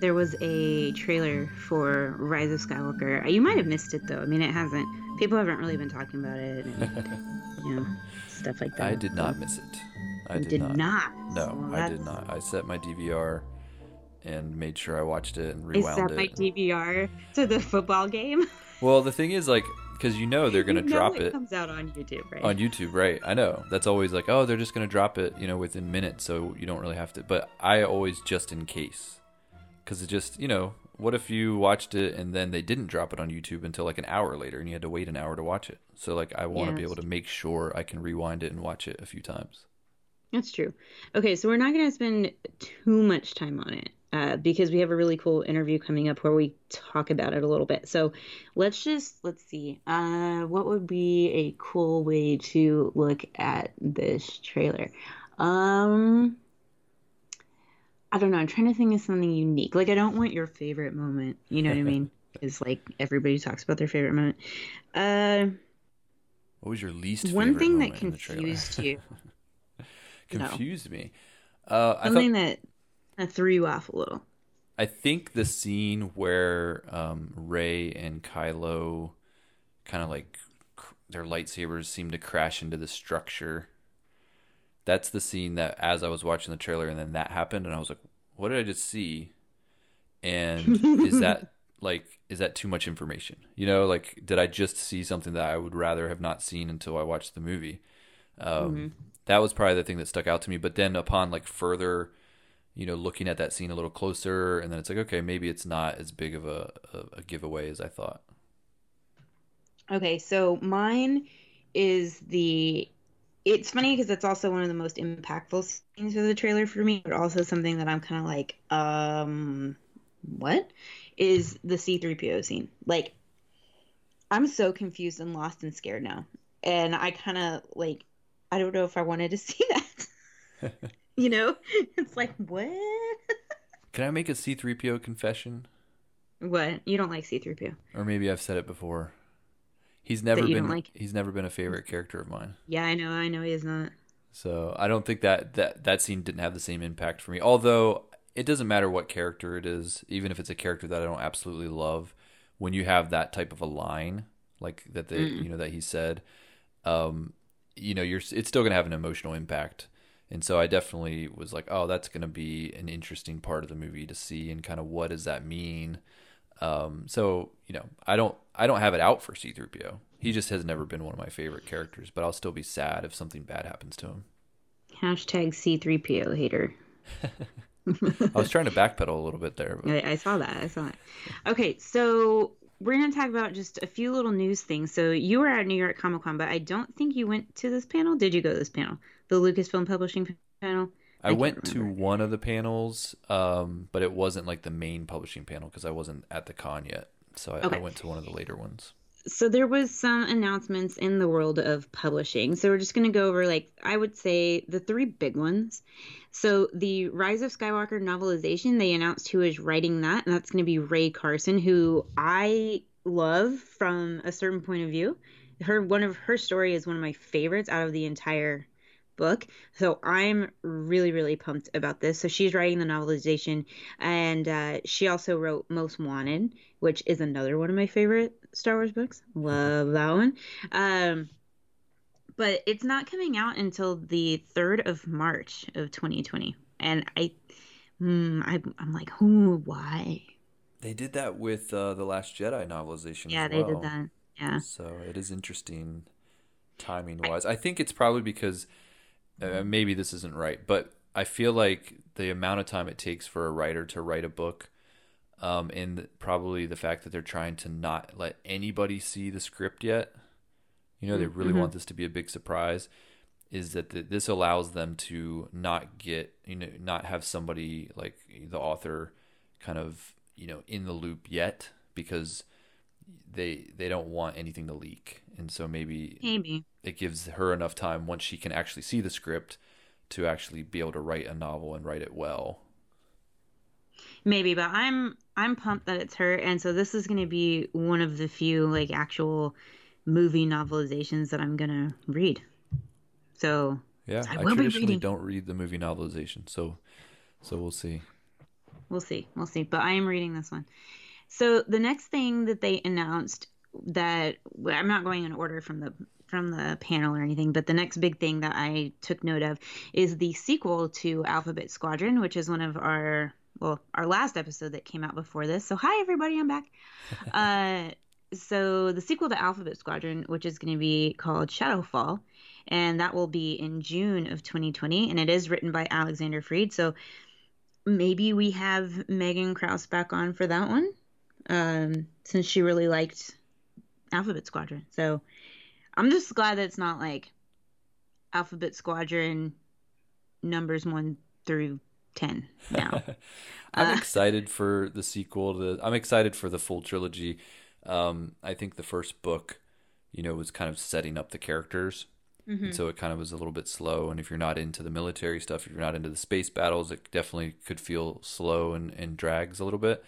There was a trailer for Rise of Skywalker. Uh, you might have missed it though. I mean, it hasn't. People haven't really been talking about it, and you know, stuff like that. I did not miss it. I did, did not. not? No, I did not. I set my DVR and made sure I watched it and I rewound set it. my DVR to the football game. Well, the thing is, like, because you know they're gonna You know drop it it comes out on YouTube, right? on YouTube, right? I know that's always like, oh, they're just gonna drop it, you know, within minutes, so you don't really have to. But I always just in case, because it just, you know, what if you watched it and then they didn't drop it on YouTube until like an hour later, and you had to wait an hour to watch it? So like, I want to Yeah, be able to make sure I can rewind it and watch it a few times. That's true. Okay, so we're not going to spend too much time on it uh, because we have a really cool interview coming up where we talk about it a little bit. So let's just let's see. Uh, what would be a cool way to look at this trailer? Um, I don't know. I'm trying to think of something unique. Like I don't want your favorite moment. You know what I mean? Because like everybody talks about their favorite moment. Uh, What was your least one thing that moment in the trailer? confused you. No. confused me. Uh, I Something thought, that that threw you off a little. I think the scene where um, Rey and Kylo kind of like cr- their lightsabers seem to crash into the structure. That's the scene that as I was watching the trailer and then that happened and I was like, what did I just see? And is that like is that too much information? You know, like did I just see something that I would rather have not seen until I watched the movie? Um, That was probably the thing that stuck out to me. But then upon like further you know, looking at that scene a little closer, and then it's like, okay, maybe it's not as big of a, a, a giveaway as I thought. Okay, so mine is the. It's funny because it's also one of the most impactful scenes of the trailer for me, but also something that I'm kind of like, um, what is the C3PO scene? Like, I'm so confused and lost and scared now. And I kind of like, I don't know if I wanted to see that. you know? It's like, what? Can I make a C3PO confession? What? You don't like C3PO? Or maybe I've said it before. He's never been like? he's never been a favorite character of mine. Yeah, I know, I know he is not. So I don't think that, that that scene didn't have the same impact for me. Although it doesn't matter what character it is, even if it's a character that I don't absolutely love, when you have that type of a line like that they you know that he said, um, you know, you're it's still gonna have an emotional impact. And so I definitely was like, oh, that's gonna be an interesting part of the movie to see and kind of what does that mean. Um, so you know, I don't I don't have it out for C3PO. He just has never been one of my favorite characters, but I'll still be sad if something bad happens to him. Hashtag C3PO hater. I was trying to backpedal a little bit there. But I, I saw that. I saw that. Okay, so we're gonna talk about just a few little news things. So you were at New York Comic Con, but I don't think you went to this panel. Did you go to this panel? The Lucasfilm Publishing panel. I, can't went to one of the panels, um, but it wasn't like the main publishing panel because I wasn't at the con yet. So I, I went to one of the later ones. So there was some announcements in the world of publishing. So we're just going to go over like I would say the three big ones. So the Rise of Skywalker novelization, they announced who is writing that, and that's going to be Rae Carson, who I love from a certain point of view. Her one of her story is one of my favorites out of the entire book. So I'm really, really pumped about this. So she's writing the novelization, and uh, she also wrote Most Wanted, which is another one of my favorite Star Wars books. Love that one. Um, but it's not coming out until the 3rd of March of 2020. And I, mm, I I'm like, who, why? They did that with uh, the Last Jedi novelization. Yeah, they well. did that. Yeah. So it is interesting, timing wise. I think it's probably because uh, maybe this isn't right, but I feel like the amount of time it takes for a writer to write a book, um, and probably the fact that they're trying to not let anybody see the script yet. You know, they really want this to be a big surprise. Is that the, this allows them to not get you know not have somebody like the author kind of you know in the loop yet because they they don't want anything to leak, and so maybe maybe it gives her enough time once she can actually see the script to actually be able to write a novel and write it well. Maybe, but I'm I'm pumped that it's her, and so this is going to be one of the few like actual movie novelizations that I'm gonna read. So yeah, I, I, traditionally don't read the movie novelization, so so we'll see. We'll see, we'll see. But I am reading this one. So the next thing that they announced that I'm not going in order from the from the panel or anything, but the next big thing that I took note of is the sequel to Alphabet Squadron, which is one of our well our last episode that came out before this. So hi everybody, I'm back. uh, so the sequel to Alphabet Squadron, which is going to be called Shadowfall, and that will be in June of 2020, and it is written by Alexander Freed. So maybe we have Megan Krause back on for that one, um, since she really liked Alphabet Squadron. So I'm just glad that it's not like Alphabet Squadron numbers one through ten now. I'm Uh, excited for the sequel. To, I'm excited for the full trilogy. Um, I think the first book, you know, was kind of setting up the characters, Mm-hmm. and so it kind of was a little bit slow. And if you're not into the military stuff, if you're not into the space battles, it definitely could feel slow and, and drags a little bit.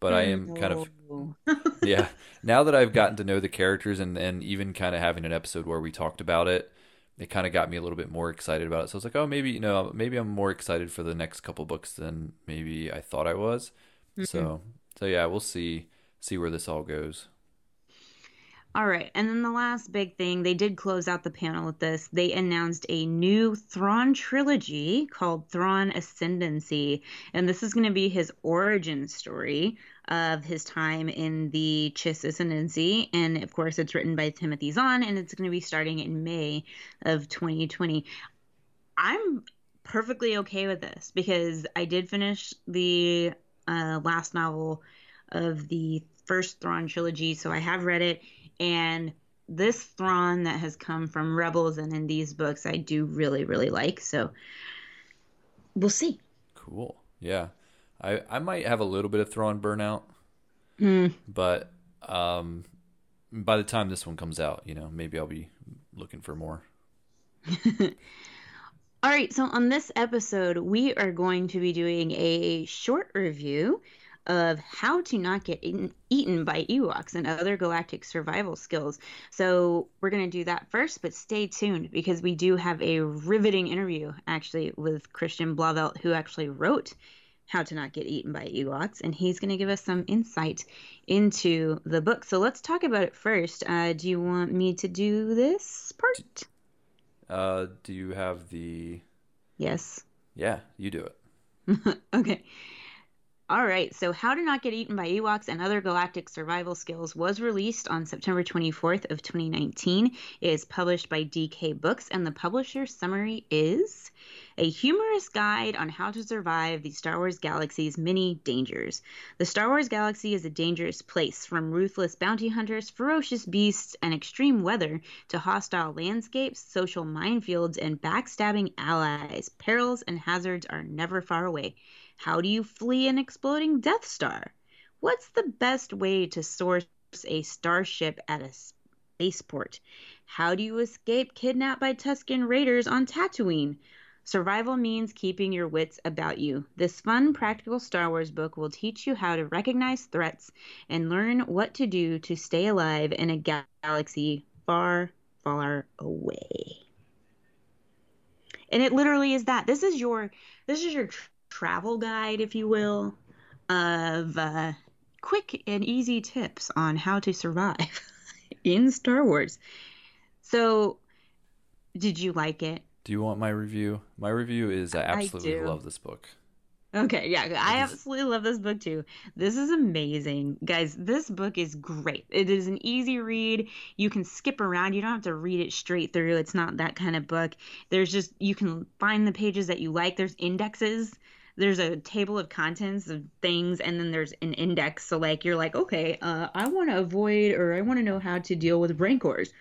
But I am kind of Oh. yeah. Now that I've gotten to know the characters and and even kind of having an episode where we talked about it, it kind of got me a little bit more excited about it. So I was like, oh, maybe you know, maybe I'm more excited for the next couple books than maybe I thought I was. Mm-hmm. So so yeah, we'll see see where this all goes. All right, and then the last big thing, they did close out the panel with this. They announced a new Thrawn trilogy called Thrawn Ascendancy, and this is going to be his origin story of his time in the Chiss Ascendancy, and of course, it's written by Timothy Zahn, and it's going to be starting in May of 2020. I'm perfectly okay with this because I did finish the uh, last novel of the first Thrawn trilogy, so I have read it. And this Thrawn that has come from Rebels and in these books, I do really, really like. So we'll see. Cool. Yeah. I I might have a little bit of Thrawn burnout, but um, by the time this one comes out, you know, maybe I'll be looking for more. All right, so on this episode, we are going to be doing a short review of how to not get eaten, eaten by Ewoks and other galactic survival skills. So we're going to do that first, but stay tuned because we do have a riveting interview actually with Christian Blauvelt, who actually wrote How to Not Get Eaten by Ewoks, and he's going to give us some insight into the book. So let's talk about it first. Uh, do you want me to do this part? Uh, do you have the? Yes. Yeah, you do it. okay. All right, so How to Not Get Eaten by Ewoks and Other Galactic Survival Skills was released on September 24th of 2019. It is published by DK Books and the publisher summary is a humorous guide on how to survive the Star Wars galaxy's many dangers. The Star Wars galaxy is a dangerous place, from ruthless bounty hunters, ferocious beasts, and extreme weather to hostile landscapes, social minefields, and backstabbing allies. Perils and hazards are never far away. How do you flee an exploding Death Star? What's the best way to source a starship at a spaceport? How do you escape kidnapped by Tusken Raiders on Tatooine? Survival means keeping your wits about you. This fun, practical Star Wars book will teach you how to recognize threats and learn what to do to stay alive in a gal- galaxy far, far away. And it literally is that. This is your this is your travel guide, if you will, of uh, quick and easy tips on how to survive in Star Wars. So, did you like it? Do you want my review? My review is I absolutely do. love this book. Okay, yeah, I absolutely love this book too. This is amazing. Guys, this book is great. It is an easy read. You can skip around. You don't have to read it straight through. It's not that kind of book. There's just you can find the pages that you like. There's indexes. There's a table of contents of things and then there's an index. So like you're like, "Okay, uh I want to avoid or I want to know how to deal with rancors."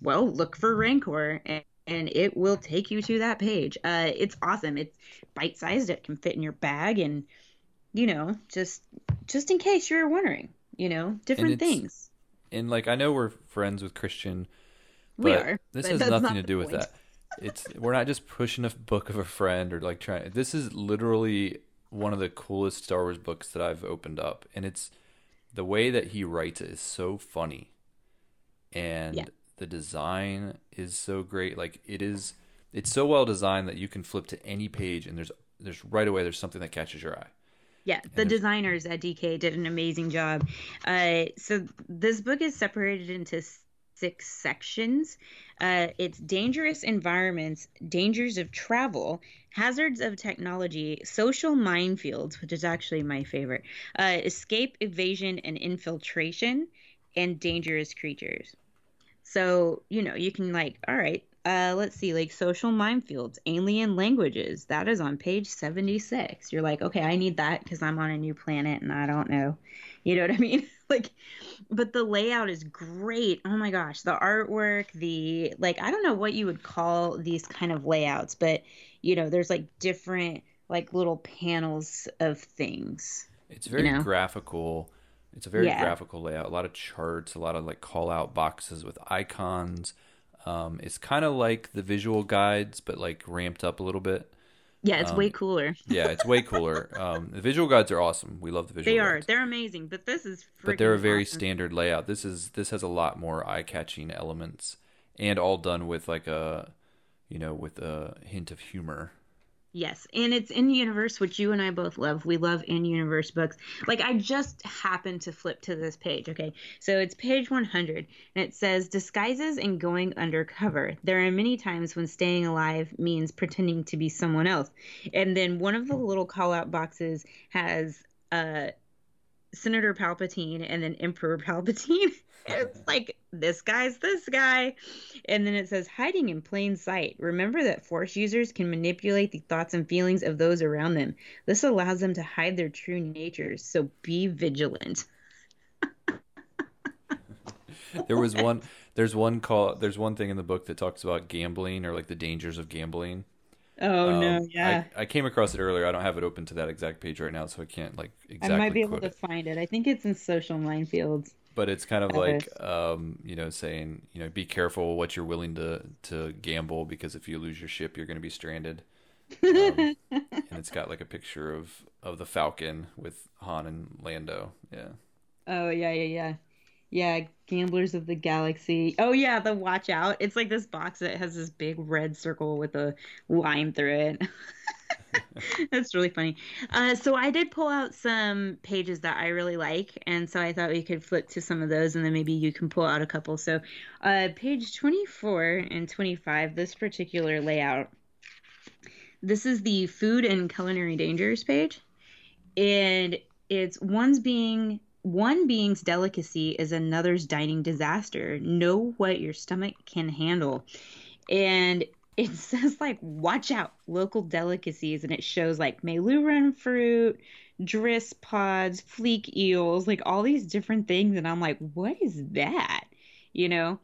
Well, look for rancor and and it will take you to that page. Uh, it's awesome. It's bite sized. It can fit in your bag, and you know, just just in case you're wondering, you know, different things. And like I know we're friends with Christian, but We are, this has nothing not to do with point. that. It's we're not just pushing a book of a friend or like trying. This is literally one of the coolest Star Wars books that I've opened up, and it's the way that he writes it is so funny, and Yeah. the design is so great. Like it is, it's so well designed that you can flip to any page, and there's there's right away there's something that catches your eye. Yeah, the designers at DK did an amazing job. Uh, so this book is separated into six sections. Uh, it's dangerous environments, dangers of travel, hazards of technology, social minefields, which is actually my favorite, uh, escape, evasion, and infiltration, and dangerous creatures. So, you know, you can like, all right, uh, let's see, like social minefields, alien languages. That is on page 76. You're like, okay, I need that because I'm on a new planet and I don't know. You know what I mean? like, but the layout is great. Oh my gosh, the artwork, the like, I don't know what you would call these kind of layouts, but you know, there's like different like little panels of things. It's very know? graphical. It's a very Yeah. graphical layout. A lot of charts, a lot of like call out boxes with icons. Um, it's kind of like the visual guides, but like ramped up a little bit. Yeah, it's Um, way cooler. Yeah, it's way cooler. Um, the visual guides are awesome. We love the visual They are. guides. They're amazing, but this is but they're a very awesome. standard layout. This is this has a lot more eye catching elements, and all done with like a, you know, with a hint of humor. Yes, and it's in universe, which you and I both love. We love in universe books. Like I just happened to flip to this page. Okay, so it's page 100, and it says disguises and going undercover. There are many times when staying alive means pretending to be someone else. And then one of the little call out boxes has uh Senator Palpatine and then Emperor Palpatine. it's like this guy's this guy. And then it says hiding in plain sight. Remember that force users can manipulate the thoughts and feelings of those around them. This allows them to hide their true natures. So be vigilant. There was one. There's one call. There's one thing in the book that talks about gambling or like the dangers of gambling. Oh Um, I, I came across it earlier. I don't have it open to that exact page right now, so I can't like exactly I might be able to it. find it. I think it's in social minefields. But it's kind of like, um, you know, saying, you know, be careful what you're willing to to gamble because if you lose your ship, you're going to be stranded. Um, and it's got like a picture of of the Falcon with Han and Lando. Yeah. Oh yeah, yeah, yeah. Yeah, Gamblers of the Galaxy. Oh yeah, the Watch Out. It's like this box that has this big red circle with a line through it. That's really funny. Uh, so I did pull out some pages that I really like, and so I thought we could flip to some of those, and then maybe you can pull out a couple. So, uh, page 24 and 25, this particular layout. This is the food and culinary dangers page, and it's one's being one being's delicacy is another's dining disaster. Know what your stomach can handle. And it says like watch out local delicacies and it shows like Meiloorun fruit, driss pods, fleek eels, like all these different things and I'm like what is that? You know,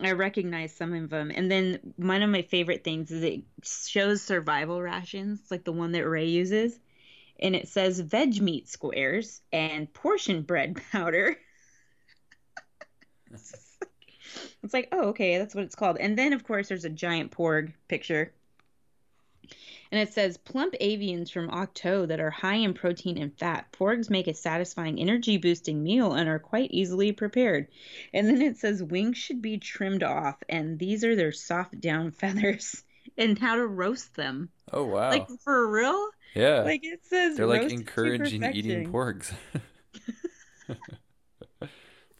I recognize some of them. And then one of my favorite things is it shows survival rations, like the one that Rey uses and it says veg meat squares and portion bread powder. it's like, oh, okay, that's what it's called. And then, of course, there's a giant porg picture. And it says plump avians from Ahch-To that are high in protein and fat. Porgs make a satisfying energy boosting meal and are quite easily prepared. And then it says wings should be trimmed off, and these are their soft down feathers, and how to roast them. Oh wow. Like for real? Yeah. Like it says They're like encouraging eating porgs.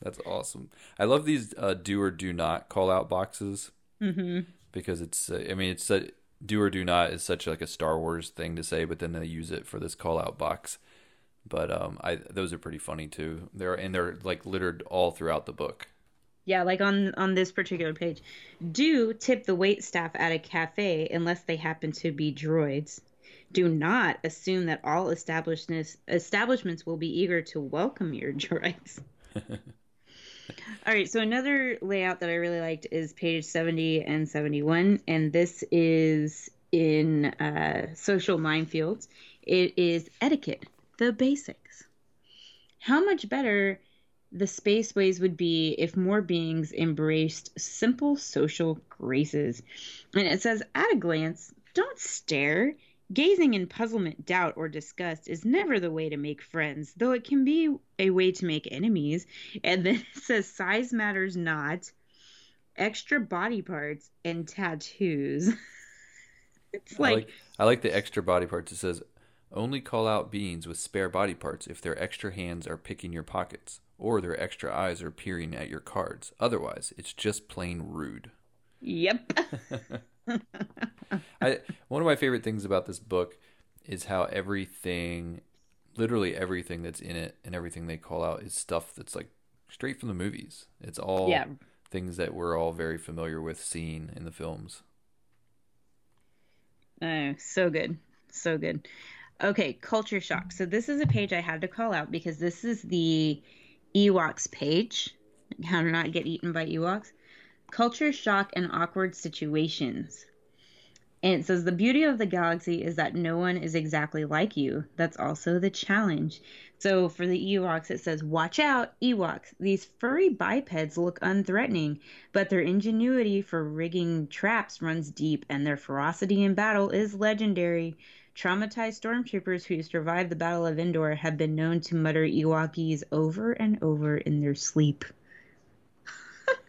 That's awesome. I love these uh, do or do not call out boxes Mhm. because it's. Uh, I mean, it's do or do not is such like a Star Wars thing to say, but then they use it for this call out box. But um, I those are pretty funny too. They're and they're like littered all throughout the book. Yeah, like on on this particular page. Do tip the wait staff at a cafe unless they happen to be droids. Do not assume that all establishments establishments will be eager to welcome your droids. All right, so another layout that I really liked is page 70 and 71, and this is in uh, social minefields. It is etiquette. the basics. How much better the spaceways would be if more beings embraced simple social graces. And it says, at a glance, don't stare. Gazing in puzzlement, doubt, or disgust is never the way to make friends, though it can be a way to make enemies. And then it says, size matters not, extra body parts, and tattoos. it's like, I like I like the extra body parts. It says only call out beings with spare body parts if their extra hands are picking your pockets or their extra eyes are peering at your cards. Otherwise, it's just plain rude. yep. I one of my favorite things about this book is how everything, literally everything that's in it and everything they call out is stuff that's like straight from the movies. It's all Yeah. things that we're all very familiar with seeing in the films. Oh, so good. So good. Okay, culture shock. So this is a page I had to call out because this is the Ewoks page. How to not get eaten by Ewoks. Culture shock and awkward situations. And it says the beauty of the galaxy is that no one is exactly like you. That's also the challenge. So for the Ewoks, it says, Watch out, Ewoks. These furry bipeds look unthreatening, but their ingenuity for rigging traps runs deep, and their ferocity in battle is legendary. Traumatized stormtroopers who survived the Battle of Endor have been known to mutter Ewokese over and over in their sleep.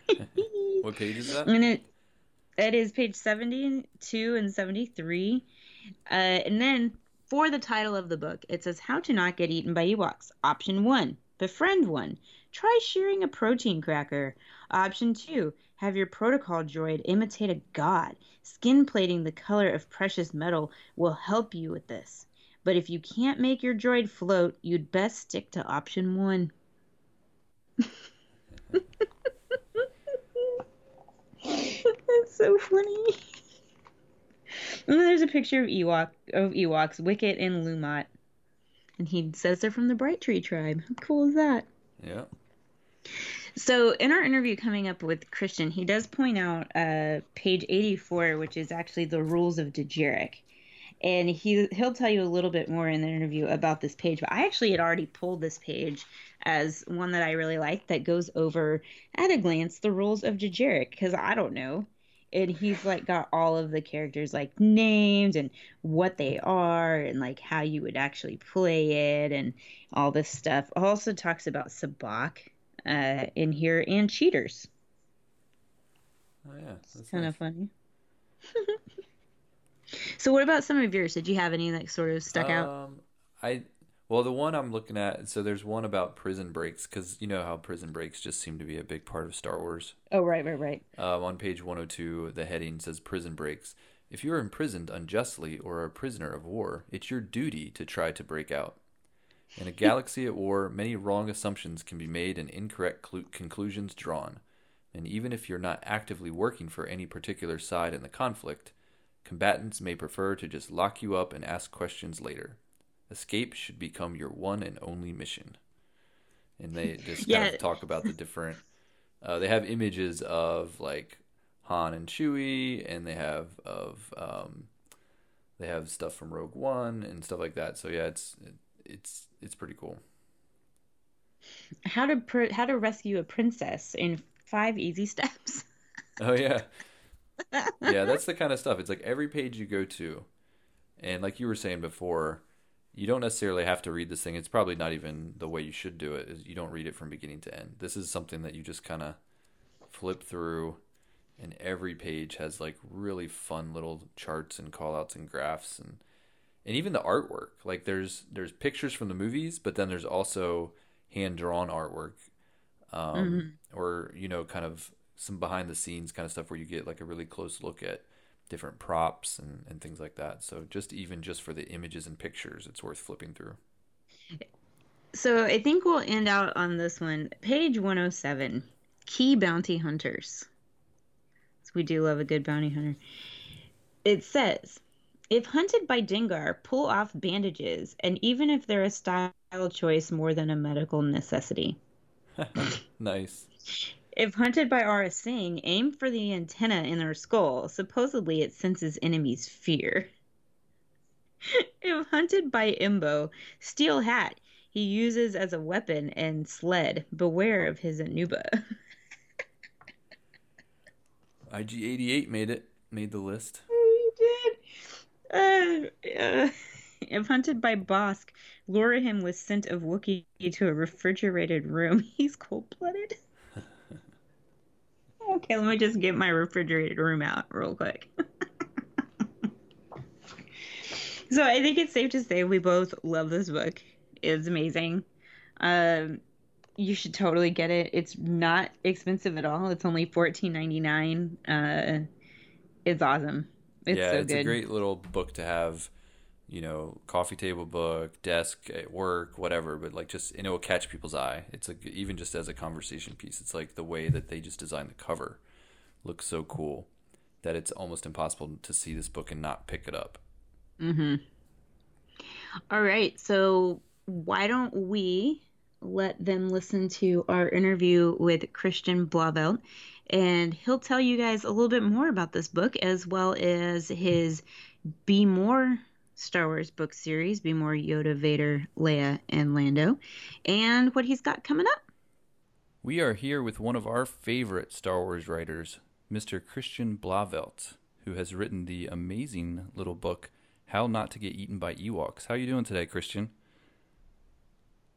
What page is that? And it it is page 72 and 73. Uh, and then for the title of the book, it says How to Not Get Eaten by Ewoks. Option one, befriend one. Try shearing a protein cracker. Option two, have your protocol droid imitate a god. Skin plating the color of precious metal will help you with this. But if you can't make your droid float, you'd best stick to option one. That's so funny. And then there's a picture of Ewok of Ewoks, Wicket and Lumat. And he says they're from the Bright Tree tribe. How cool is that? Yeah. So in our interview coming up with Christian, he does point out uh, page 84, which is actually the rules of Dejarik. And he he'll tell you a little bit more in the interview about this page. But I actually had already pulled this page as one that I really like that goes over at a glance the rules of Dejarik because I don't know. And he's like got all of the characters like named and what they are and like how you would actually play it and all this stuff. Also talks about Sabacc uh, in here and cheaters. Oh yeah. That's Kind nice. of funny. so, what about some of yours? Did you have any that sort of stuck out? Um, I well, the one I'm looking at. So there's one about prison breaks because you know how prison breaks just seem to be a big part of Star Wars. Oh, right, right, right. Um, on page 102, the heading says prison breaks. If you are imprisoned unjustly or are a prisoner of war, it's your duty to try to break out. In a galaxy at war, many wrong assumptions can be made and incorrect clu- conclusions drawn. And even if you're not actively working for any particular side in the conflict, combatants may prefer to just lock you up and ask questions later. Escape should become your one and only mission. And they just kind of talk about the different. Uh, they have images of like Han and Chewie, and they have of um, they have stuff from Rogue One and stuff like that. So yeah, it's it's it's pretty cool. How to pr- how to rescue a princess in five easy steps. Oh yeah, yeah. That's the kind of stuff. It's like every page you go to, and like you were saying before, you don't necessarily have to read this thing. It's probably not even the way you should do it. Is you don't read it from beginning to end. This is something that you just kind of flip through, and every page has like really fun little charts and callouts and graphs and and even the artwork. Like there's there's pictures from the movies, but then there's also hand drawn artwork, um, or you know, kind of some behind the scenes kind of stuff where you get like a really close look at different props and, and things like that. So just even just for the images and pictures, it's worth flipping through. So I think we'll end out on this one. Page 107 Key Bounty Hunters. So we do love a good bounty hunter. It says if hunted by Dengar, pull off bandages, and even if they're a style choice more than a medical necessity. nice. If hunted by Aurra Sing, aim for the antenna in their skull. Supposedly, it senses enemies' fear. if hunted by Embo, steel hat he uses as a weapon and sled. Beware of his Anooba. IG88 made it, made the list. he did. Uh, uh, if hunted by Bossk, lure him with scent of Wookiee to a refrigerated room. He's cold blooded. Okay, let me just get my refrigerated room out real quick. so I think it's safe to say we both love this book. It's amazing. Um, you should totally get it. It's not expensive at all. It's only fourteen ninety nine. Uh, it's awesome. It's yeah, so it's good. a great little book to have. You know, coffee table book, desk at work, whatever. But like, just and it will catch people's eye. It's like even just as a conversation piece. It's like the way that they just designed the cover looks so cool that it's almost impossible to see this book and not pick it up. Mm-hmm. All right, so why don't we let them listen to our interview with Christian Blauvelt, and he'll tell you guys a little bit more about this book as well as his Be More Star Wars book series, Be More Yoda, Vader, Leia, and Lando, and what he's got coming up. We are here with one of our favorite Star Wars writers, Mr. Christian Blauvelt, who has written the amazing little book How Not to Get Eaten by Ewoks. How are you doing today, Christian?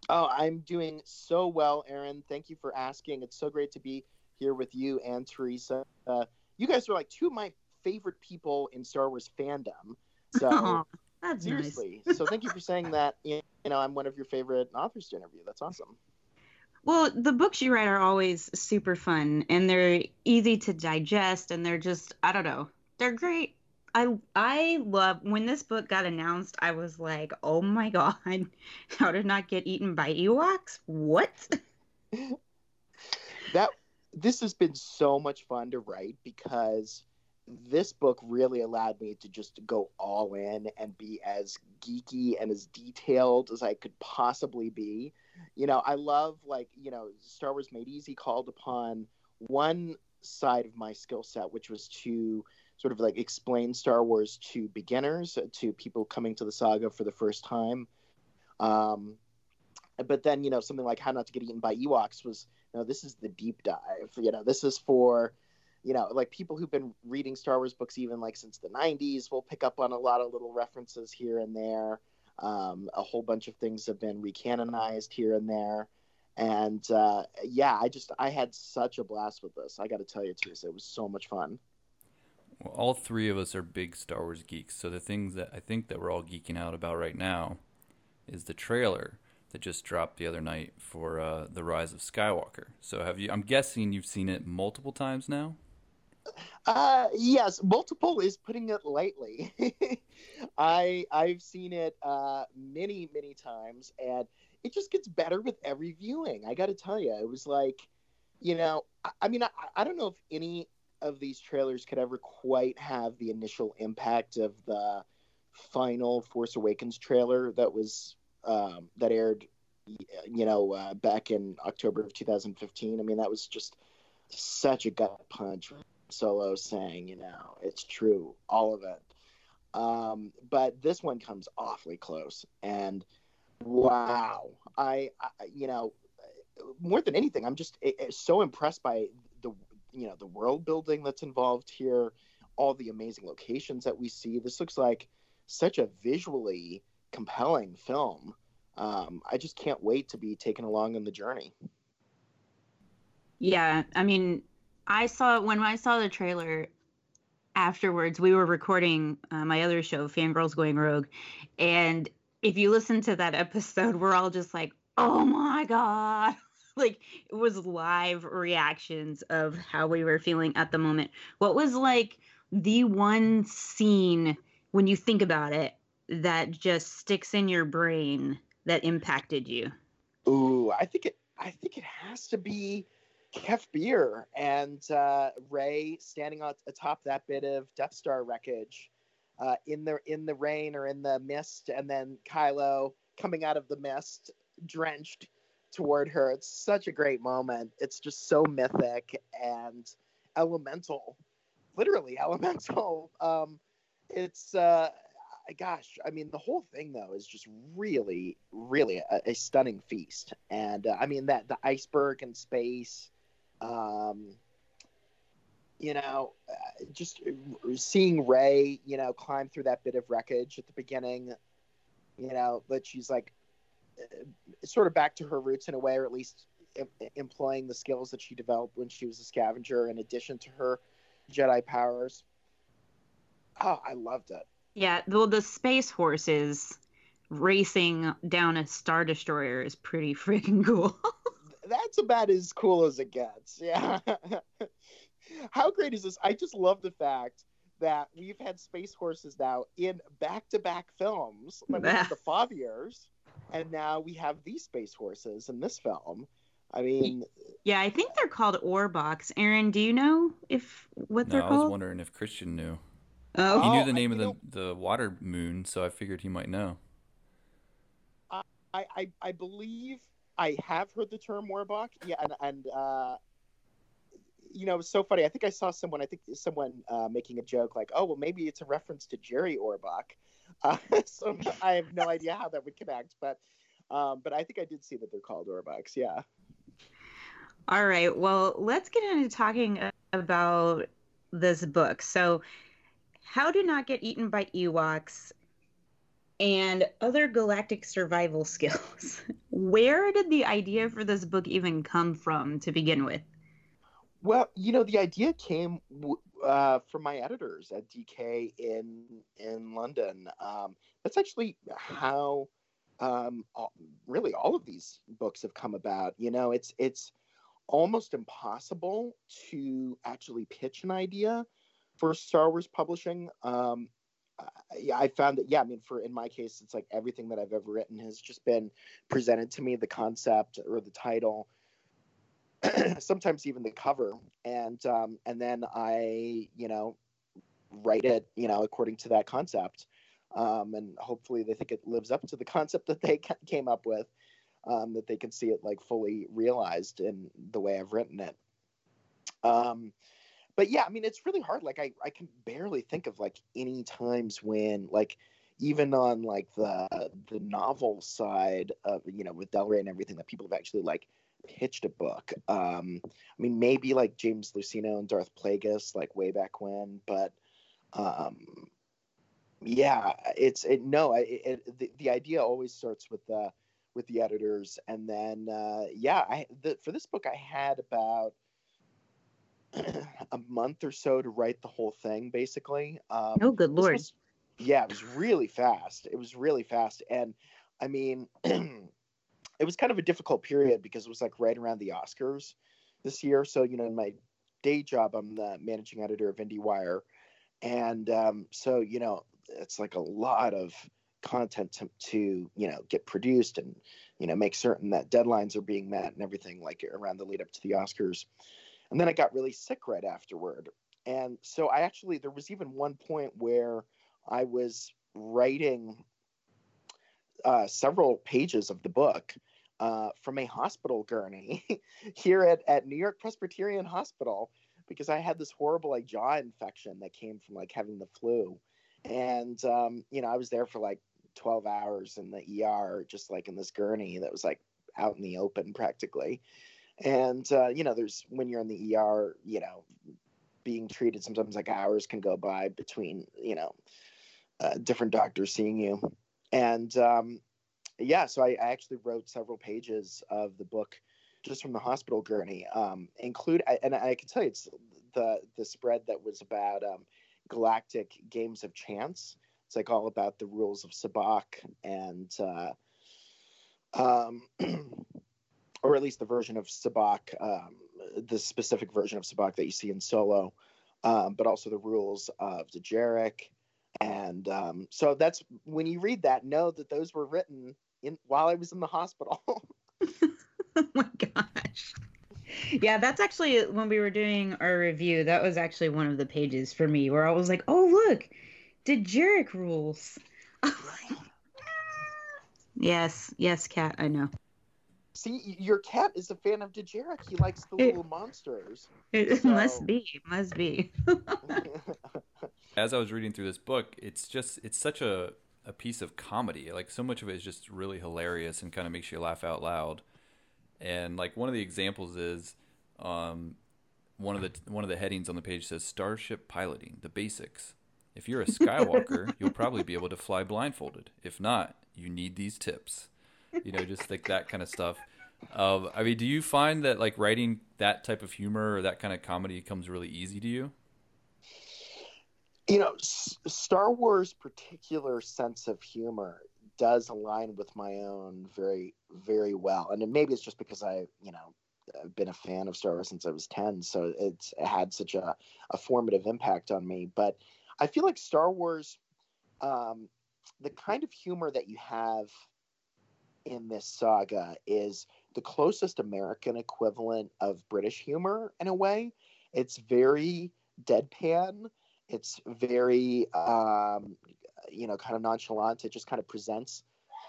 Oh, I'm doing so well, Aaron. Thank you for asking. It's so great to be here with you and Teresa. Uh, you guys are like two of my favorite people in Star Wars fandom. So That's nice. seriously, so thank you for saying that. You know, I'm one of your favorite authors to interview. That's awesome. Well, the books you write are always super fun and they're easy to digest and they're just I don't know. They're great. I I love when this book got announced, I was like, "Oh my god, how to not get eaten by Ewoks? What?" that this has been so much fun to write because this book really allowed me to just go all in and be as geeky and as detailed as I could possibly be. You know, I love like, you know, Star Wars Made Easy called upon one side of my skill set, which was to sort of like explain Star Wars to beginners, to people coming to the saga for the first time. Um, but then, you know, something like How Not to Get Eaten by Ewoks was, you know, this is the deep dive. You know, this is for you know, like people who've been reading Star Wars books even like since the 90s will pick up on a lot of little references here and there. Um, a whole bunch of things have been recanonized here and there. And uh, yeah, I just, I had such a blast with this. I got to tell you, Teresa, it was so much fun. Well, all three of us are big Star Wars geeks, so the things that I think that we're all geeking out about right now is the trailer that just dropped the other night for uh, the Rise of Skywalker. So have you? I'm guessing you've seen it multiple times now. Uh, yes, multiple is putting it lightly. I I've seen it uh, many many times, and it just gets better with every viewing. I got to tell you, it was like, you know, I, I mean, I, I don't know if any of these trailers could ever quite have the initial impact of the final Force Awakens trailer that was um, that aired, you know, uh, back in October of 2015. I mean, that was just such a gut punch. Solo saying, you know, it's true, all of it. Um, but this one comes awfully close, and wow, I, I you know, more than anything, I'm just eh, so impressed by the, you know, the world building that's involved here, all the amazing locations that we see. This looks like such a visually compelling film. Um, I just can't wait to be taken along on the journey. Yeah, I mean, I saw when I saw the trailer afterwards, we were recording uh, my other show, Fangirls Going Rogue. And if you listen to that episode, we're all just like, oh my God. like it was live reactions of how we were feeling at the moment. What was like the one scene when you think about it that just sticks in your brain that impacted you? Ooh, I think it I think it has to be Kef Bir and uh, Rey standing on atop that bit of Death Star wreckage uh, in the in the rain or in the mist, and then Kylo coming out of the mist, drenched toward her. It's such a great moment. It's just so mythic and elemental, literally elemental. Um, it's uh, gosh, I mean, the whole thing though is just really, really a, a stunning feast. And uh, I mean that the iceberg in space, um, you know, uh, just seeing Rey, you know, climb through that bit of wreckage at the beginning, you know, but she's like uh, sort of back to her roots in a way, or at least employing the skills that she developed when she was a scavenger, in addition to her Jedi powers. Oh, I loved it. Yeah, well, the space horses racing down a star destroyer is pretty freaking cool. That's about as cool as it gets. Yeah. How great is this? I just love the fact that we've had space horses now in back-to-back films. Like we had the Fathiers, and now we have these space horses in this film. I mean, yeah, I think they're called Orboks. Aaron, do you know if what No, they're called? I was called? wondering if Christian knew. Oh, He knew Oh, the name you of the, the water moon, so I figured he might know. I, I, I believe I have heard the term Warbach. Yeah, and, and uh, you know, it's so funny. I think I saw someone. I think someone uh, making a joke like, "Oh, well, maybe it's a reference to Jerry Orbach." Uh, so I have no idea how that would connect, but um, but I think I did see that they're called Orbachs. Yeah. All right. Well, let's get into talking about this book. So, How to Not Get Eaten by Ewoks and Other Galactic Survival Skills. Where did the idea for this book even come from to begin with? Well, you know, the idea came uh, from my editors at DK in in London. Um, that's actually how um, all, really all of these books have come about. You know, it's it's almost impossible to actually pitch an idea for Star Wars publishing. Um, I, I found that, yeah, I mean, for in my case, it's like everything that I've ever written has just been presented to me, the concept or the title sometimes even the cover. And um, and then i you know write it you know according to that concept. Um, and hopefully they think it lives up to the concept that they ca- came up with um, that they can see it like fully realized in the way i've written it. Um, but yeah i mean it's really hard like I, I can barely think of like any times when like even on like the the novel side of you know with Del Rey and everything that people have actually like pitched a book. Um, I mean, maybe like James Luceno and Darth Plagueis, like way back when, but um, yeah, it's it. No, it, it, the the idea always starts with the with the editors, and then uh, yeah, I the, for this book I had about a month or so to write the whole thing, basically. Um, Oh, good lord. was- yeah, it was really fast. It was really fast, and I mean, it was kind of a difficult period because it was like right around the Oscars this year. So you know, in my day job, I'm the managing editor of IndieWire, and um, so you know, it's like a lot of content to, to you know get produced and you know make certain that deadlines are being met and everything like around the lead up to the Oscars. And then I got really sick right afterward, and so I actually there was even one point where I was writing uh, several pages of the book uh, from a hospital gurney here at, at New York Presbyterian Hospital because I had this horrible like jaw infection that came from like having the flu. And, um, you know, I was there for like 12 hours in the ER, just like in this gurney that was like out in the open practically. And, uh, you know, there's when you're in the ER, you know, being treated, sometimes like hours can go by between, you know, uh, different doctors seeing you. And, um, yeah, so I, I actually wrote several pages of the book just from the hospital gurney. Um, include and I can tell you, it's the the spread that was about um, galactic games of chance. It's like all about the rules of Sabacc and, uh, um, or at least the version of Sabacc, um, the specific version of Sabacc that you see in Solo, um, but also the rules of Dejarik. And um, so that's when you read that, know that those were written in while I was in the hospital. oh my gosh. Yeah, that's actually when we were doing our review. That was actually one of the pages for me where I was like, "Oh, look, Dejarik rules." yes, yes, cat. I know. See, your cat is a fan of Dejarik. He likes the It- little monsters. It So- must be. Must be. As I was reading through this book, it's just it's such a a piece of comedy. Like so much of it is just really hilarious and kind of makes you laugh out loud. And like one of the examples is um, one of the one of the headings on the page says Starship piloting, the basics. If you're a Skywalker, you'll probably be able to fly blindfolded. If not, you need these tips. You know, just like that kind of stuff. Uh, I mean, do you find that like writing that type of humor or that kind of comedy comes really easy to you? You know, S- Star Wars' particular sense of humor does align with my own very, very well. And maybe it's just because I, you know, I've been a fan of Star Wars since I was 10, so it's it had such a, a formative impact on me. But I feel like Star Wars, um, the kind of humor that you have in this saga is the closest American equivalent of British humor in a way. It's very deadpan. It's very, um, you know, kind of nonchalant. It just kind of presents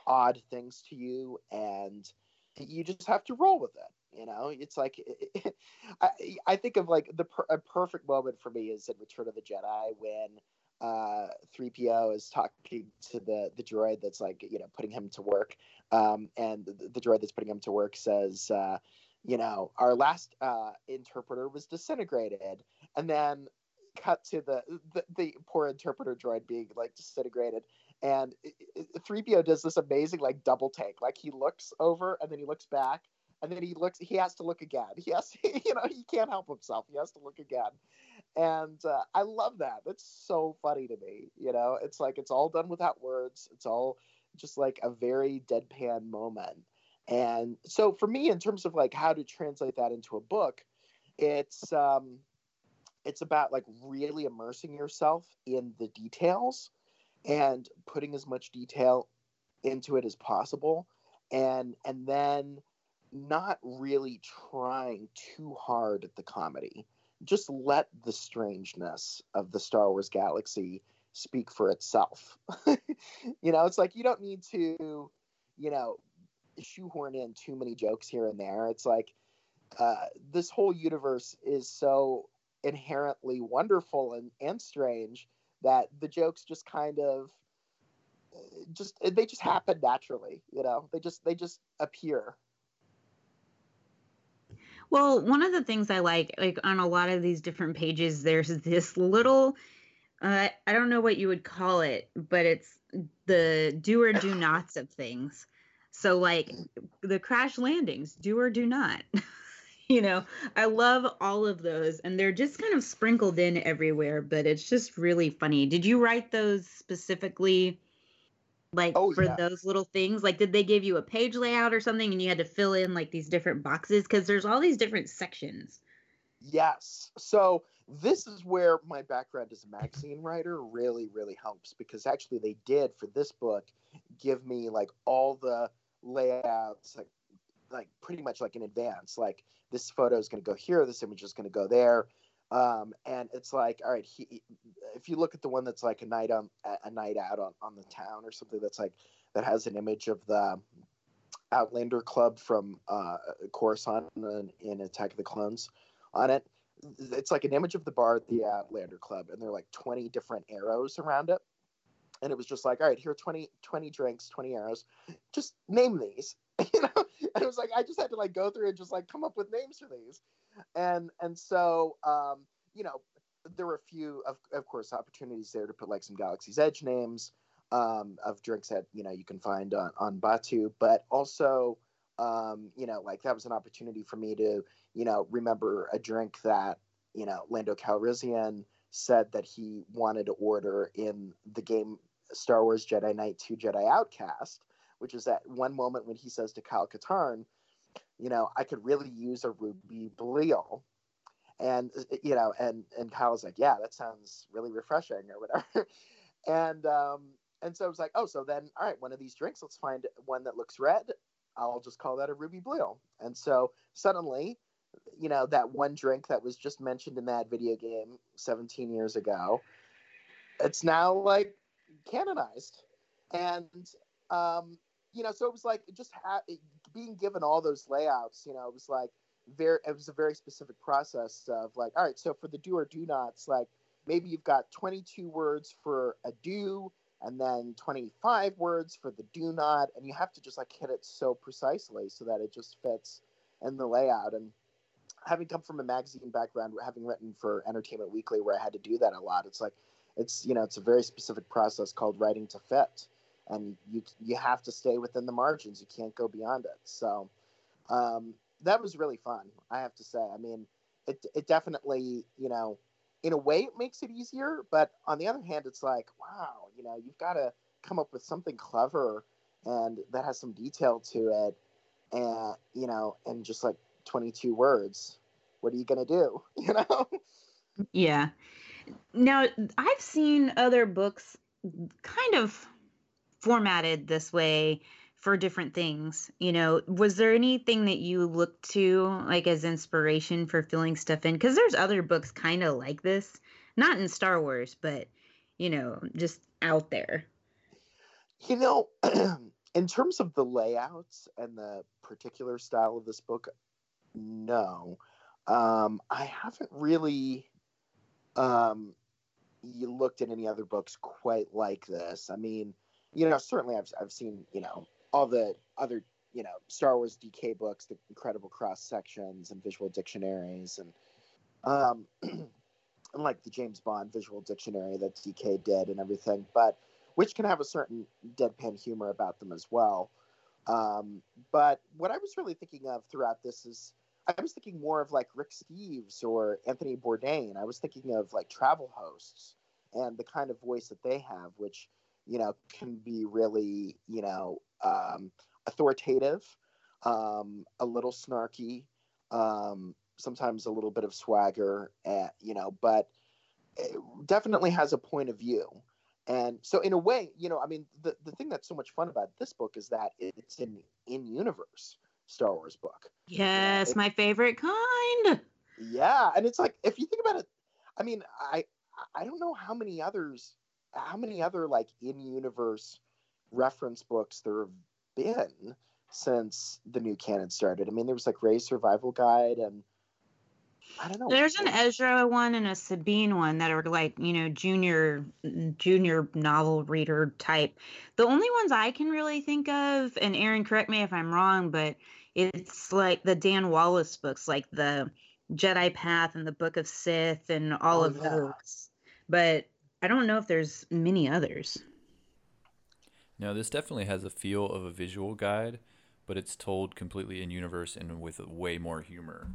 odd things to you, and you just have to roll with it. You know, it's like I, I think of like the per- a perfect moment for me is in Return of the Jedi when uh 3PO is talking to the the droid that's like you know putting him to work. Um and the, the droid that's putting him to work says uh you know our last uh interpreter was disintegrated. And then cut to the the, the poor interpreter droid being like disintegrated. And 3PO does this amazing like double take. Like he looks over and then he looks back and then he looks he has to look again. He has to, you know he can't help himself. He has to look again and uh, i love that. That's so funny to me you know? It's like it's all done without words. It's all just like a very deadpan moment. And so for me in terms of like how to translate that into a book it's um it's about like really immersing yourself in the details and putting as much detail into it as possible. And and then not really trying too hard at the comedy. Just let the strangeness of the Star Wars galaxy speak for itself. you know, it's like you don't need to, you know, shoehorn in too many jokes here and there. It's like uh, this whole universe is so inherently wonderful and, and strange that the jokes just kind of just they just happen naturally you know they just they just appear well, one of the things I like, like on a lot of these different pages, there's this little, uh, I don't know what you would call it, but it's the do or do nots of things. So, like the crash landings, do or do not. you know, I love all of those, and they're just kind of sprinkled in everywhere, but it's just really funny. Did you write those specifically? Like oh, for yeah. those little things? Like did they give you a page layout or something and you had to fill in like these different boxes? Because there's all these different sections. Yes. So this is where my background as a magazine writer really really helps because actually they did for this book give me like all the layouts like like pretty much like in advance. Like this photo is going to go here this image is going to go there um, and it's like all right he, if you look at the one that's like a night on a night out on, on the town or something that's like that has an image of the outlander club from uh, coruscant in, in attack of the clones on it it's like an image of the bar at the outlander club and there are like 20 different arrows around it. And it was just like all right here are 20 20 drinks 20 arrows just name these. You know? And it was like i just had to like go through and just like come up with names for these and and so um, you know there were a few of, of course opportunities there to put like some Galaxy's Edge names um, of drinks that you know you can find on on Batuu, but also um, you know like that was an opportunity for me to you know remember a drink that you know Lando Calrissian said that he wanted to order in the game Star Wars Jedi Knight 2 Jedi Outcast, which is that one moment when he says to Kyle Katarn, you know, I could really use a ruby Bliel. And you know, and and Kyle was like, yeah, that sounds really refreshing or whatever. and um, and so I was like, oh, so then all right, one of these drinks, let's find one that looks red. I'll just call that a ruby Bliel. And so suddenly, you know, that one drink that was just mentioned in that video game 17 years ago, it's now like canonized. And um, you know, so it was like just ha- being given all those layouts. You know, it was like very. It was a very specific process of like, all right, so for the do or do nots, like maybe you've got 22 words for a do and then 25 words for the do not and you have to just like hit it so precisely so that it just fits in the layout and having come from a magazine background having written for entertainment weekly where i had to do that a lot it's like it's you know it's a very specific process called writing to fit and you you have to stay within the margins. You can't go beyond it. So um, that was really fun i have to say. I mean it, it definitely you know in a way it makes it easier but on the other hand it's like wow you know you've got to come up with something clever and that has some detail to it and you know and just like 22 words what are you to do? You know? Yeah. Now i've seen other books kind of formatted this way for different things you know? Was there anything that you looked to like as inspiration for filling stuff in? Because there's other books kind of like this not in star wars but you know just out there. You know in terms of the layouts and the particular style of this book no. Um i haven't really um you looked at any other books quite like this. I mean you know certainly i've, I've seen you know all the other you know Star Wars DK books, the incredible cross sections and visual dictionaries, and um, and like the James Bond visual dictionary that DK did and everything, but which can have a certain deadpan humor about them as well. Um, but what I was really thinking of throughout this is I was thinking more of like Rick Steves or Anthony Bourdain. I was thinking of like travel hosts and the kind of voice that they have, which you know can be really you know um, authoritative, um, a little snarky, um, sometimes a little bit of swagger, uh, you know, but definitely has a point of view. And so, in a way, you know, I mean, the, the thing that's so much fun about this book is that it's an in universe Star Wars book. Yes, my favorite kind. Yeah, and it's like if you think about it, I mean, I I don't know how many others, how many other like in universe reference books there have been since the new canon started. I mean, there was like Rey's Survival Guide and I don't know. There's an Ezra one and a Sabine one that are like, you know, junior junior novel reader type. The only ones I can really think of, and Aaron, correct me if I'm wrong, but it's like the Dan Wallace books, like the Jedi Path and the Book of Sith and all Oh, of yeah. those. But I don't know if there's many others. No, this definitely has a feel of a visual guide, but it's told completely in universe and with way more humor.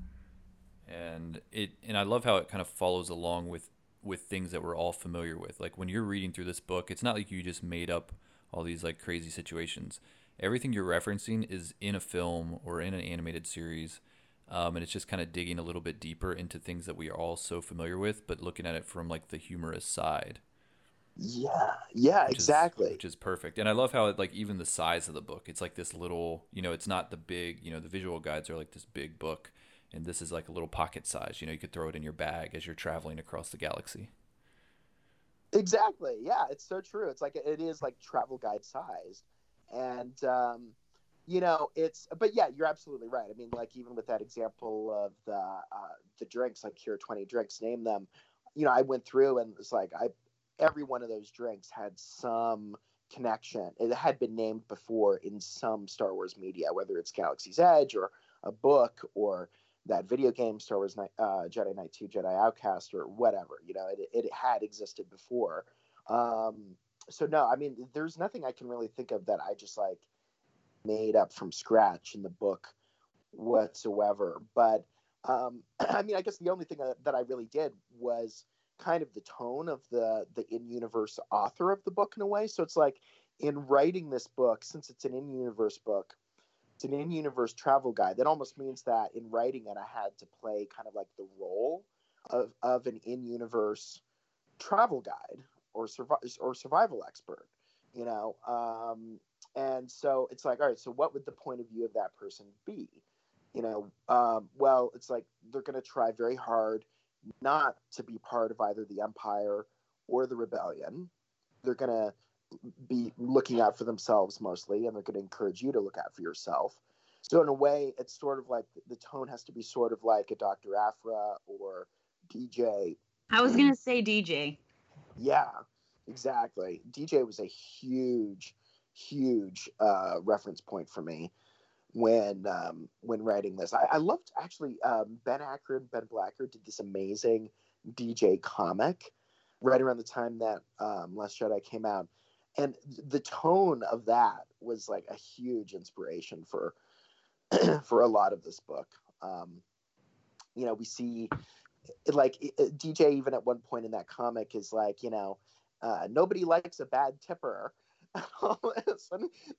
And it and I love how it kind of follows along with with things that we're all familiar with. Like when you're reading through this book, it's not like you just made up all these like crazy situations. Everything you're referencing is in a film or in an animated series. Um, and it's just kind of digging a little bit deeper into things that we are all so familiar with, but looking at it from like the humorous side. Yeah, yeah, which is- exactly. which is perfect. And I love how it, like even the size of the book, it's like this little, you know, it's not the big, you know, the visual guides are like this big book, and this is like a little pocket size. You know, you could throw it in your bag as you're traveling across the galaxy. Exactly. Yeah, it's so true. It's like it is like travel guide sized, and um, you know it's. But yeah, you're absolutely right. I mean, like even with that example of the uh, the drinks, like here 20 drinks, name them. You know, I went through and it's like I every one of those drinks had some connection. It had been named before in some Star Wars media, whether it's Galaxy's Edge or a book or that video game Star Wars Knight, uh, Jedi Knight 2 Jedi Outcast or whatever. You know, it, it had existed before. Um, so no, I mean, there's nothing I can really think of that I just like made up from scratch in the book whatsoever. But um, I mean, I guess the only thing that- that I really did was kind of the tone of the the in-universe author of the book in a way. So it's like in writing this book, since it's an in-universe book, it's an in-universe travel guide. That almost means that in writing it, I had to play kind of like the role of of an in-universe travel guide or survi- or survival expert. You know, um, and so it's like, all right, so what would the point of view of that person be? You know, um, well, it's like they're going to try very hard not to be part of either the empire or the rebellion. They're going to be looking out for themselves mostly, and they're going to encourage you to look out for yourself. So in a way, it's sort of like the tone has to be sort of like a Dr. Aphra or DJ I was gonna say DJ. Yeah, exactly. DJ was a huge, huge uh, reference point for me when um, when writing this. I, I loved actually um, Ben Acker, Ben Blacker did this amazing DJ comic right around the time that um, Last Jedi came out, and the tone of that was like a huge inspiration for for a lot of this book. Um, you know, we see like DJ even at one point in that comic is like, you know, uh, nobody likes a bad tipper.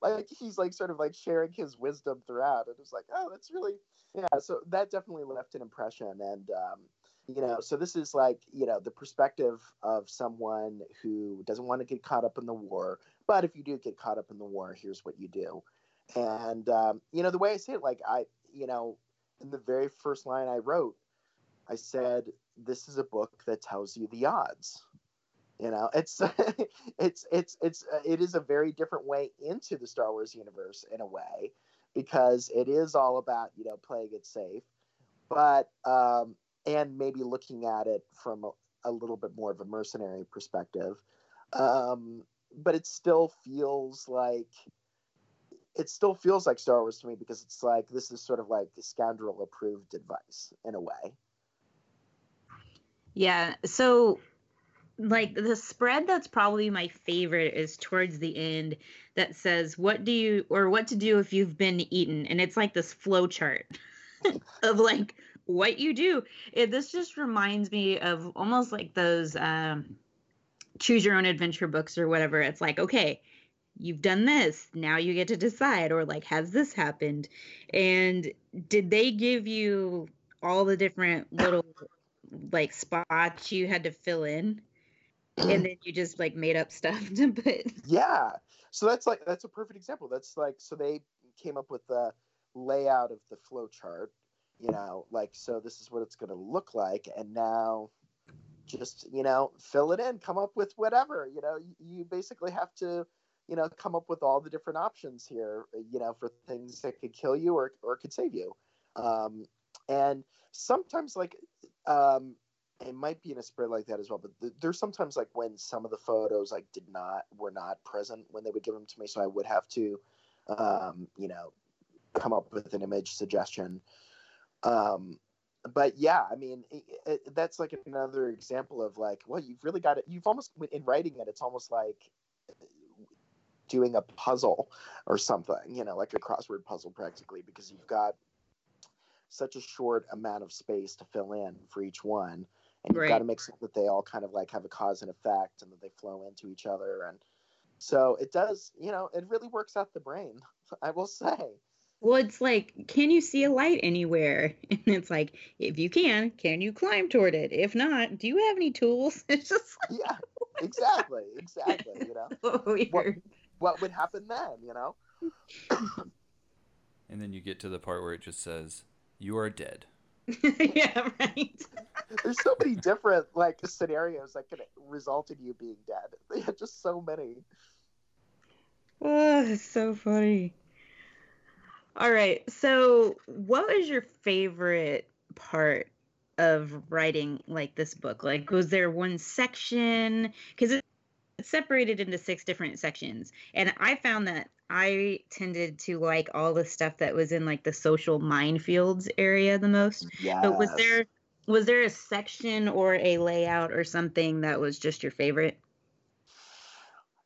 like he's like sort of like sharing his wisdom throughout, and it's like, oh, that's really yeah. So that definitely left an impression, and um, you know, so this is like you know the perspective of someone who doesn't want to get caught up in the war, but if you do get caught up in the war, here's what you do, and um, you know the way I say it, like I, you know, in the very first line I wrote, I said, "This is a book that tells you the odds." You know, it's it's it's it's uh, it is a very different way into the Star Wars universe in a way because it is all about you know playing it safe, but um, and maybe looking at it from a, a little bit more of a mercenary perspective. Um, but it still feels like it still feels like Star Wars to me because it's like this is sort of like scoundrel approved advice in a way. Yeah. So like the spread that's probably my favorite is towards the end that says what do you or what to do if you've been eaten? And it's like this flow chart of like what you do. It, this just reminds me of almost like those um choose your own adventure books or whatever. It's like okay you've done this. Now you get to decide or like has this happened? And did they give you all the different little like spots you had to fill in and then you just like made up stuff to put yeah. So that's like that's a perfect example. That's like so they came up with the layout of the flow chart you know like so this is what it's going to look like and now just you know fill it in come up with whatever you know you, basically have to you know come up with all the different options here you know for things that could kill you or, or could save you. Um, and sometimes like um, it might be in a spread like that as well but th- there's sometimes like when some of the photos like did not were not present when they would give them to me so i would have to um, you know come up with an image suggestion. Um, but yeah i mean it, it, that's like another example of like well you've really got it you've almost in writing it it's almost like doing a puzzle or something you know like a crossword puzzle practically because you've got such a short amount of space to fill in for each one and you've right. got to make sure that they all kind of like have a cause and effect and that they flow into each other and so it does you know it really works out the brain i will say. Well it's like can you see a light anywhere? And it's like if you can can you climb toward it? If not do you have any tools? It's just like... yeah exactly exactly you know? Oh, what, what would happen then you know? And then you get to the part where it just says you are dead yeah, right. There's so many different like scenarios that could result in you being dead. They yeah, just so many. Oh, it's so funny. All right. So, what was your favorite part of writing like this book? Like, was there one section? Because it's separated into six different sections, and I found that I tended to like all the stuff that was in like the social minefields area the most. Yeah. But was there was there a section or a layout or something that was just your favorite?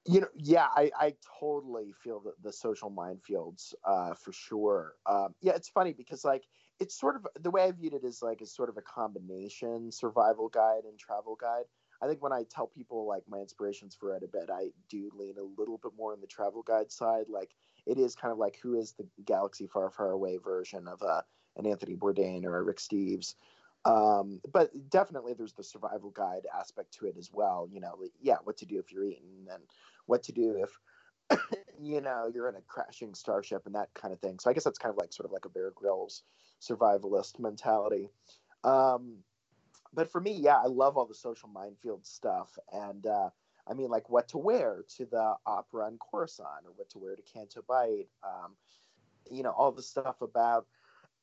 You know, yeah, I, I totally feel the, the social minefields uh, for sure. Um, yeah, it's funny because like it's sort of the way I viewed it is like it's sort of a combination survival guide and travel guide. I think when I tell people like my inspirations for Read a Bit, I do lean a little bit more on the travel guide side. Like it is kind of like who is the galaxy far, far away version of a uh, an Anthony Bourdain or a Rick Steves. Um, but definitely there's the survival guide aspect to it as well. You know, yeah, what to do if you're eaten and what to do if you know you're in a crashing starship and that kind of thing. So I guess that's kind of like sort of like a Bear Grylls survivalist mentality. Um, but for me, yeah, I love all the social minefield stuff, and uh, I mean, like what to wear to the opera in Coruscant, or what to wear to Canto. Um, you know, all the stuff about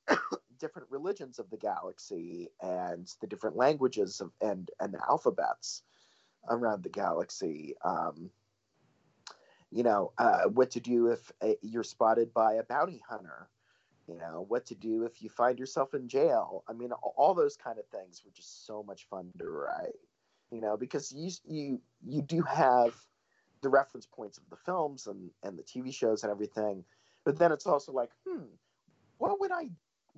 different religions of the galaxy and the different languages of and and alphabets around the galaxy. Um, you know, uh, what to do if uh, you're spotted by a bounty hunter. You know, what to do if you find yourself in jail. I mean, all those kind of things were just so much fun to write. You know, because you you you do have the reference points of the films and and the TV shows and everything, but then it's also like, hmm, what would I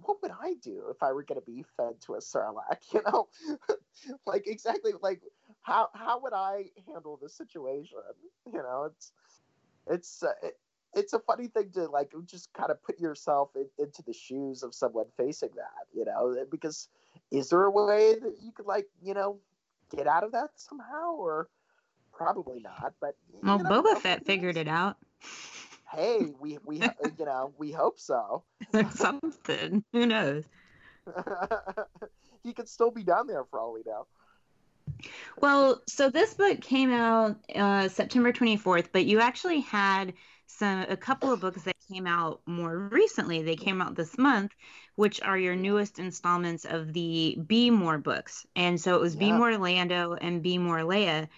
what would I do if I were going to be fed to a sarlacc? You know, like exactly like how how would I handle the situation? You know, it's it's uh, it, it's a funny thing to like just kind of put yourself in, into the shoes of someone facing that. You know, because is there a way that you could like you know get out of that somehow? Or probably not but well know, boba fett figured it out. Hey we we you know we hope so. Something. Who knows? He could still be down there for all we know. Well, so this book came out uh, September 24th, but you actually had some a couple of books that came out more recently. They came out this month, which are your newest installments of the Be More books. And so it was yeah. Be More Lando and Be More Leia.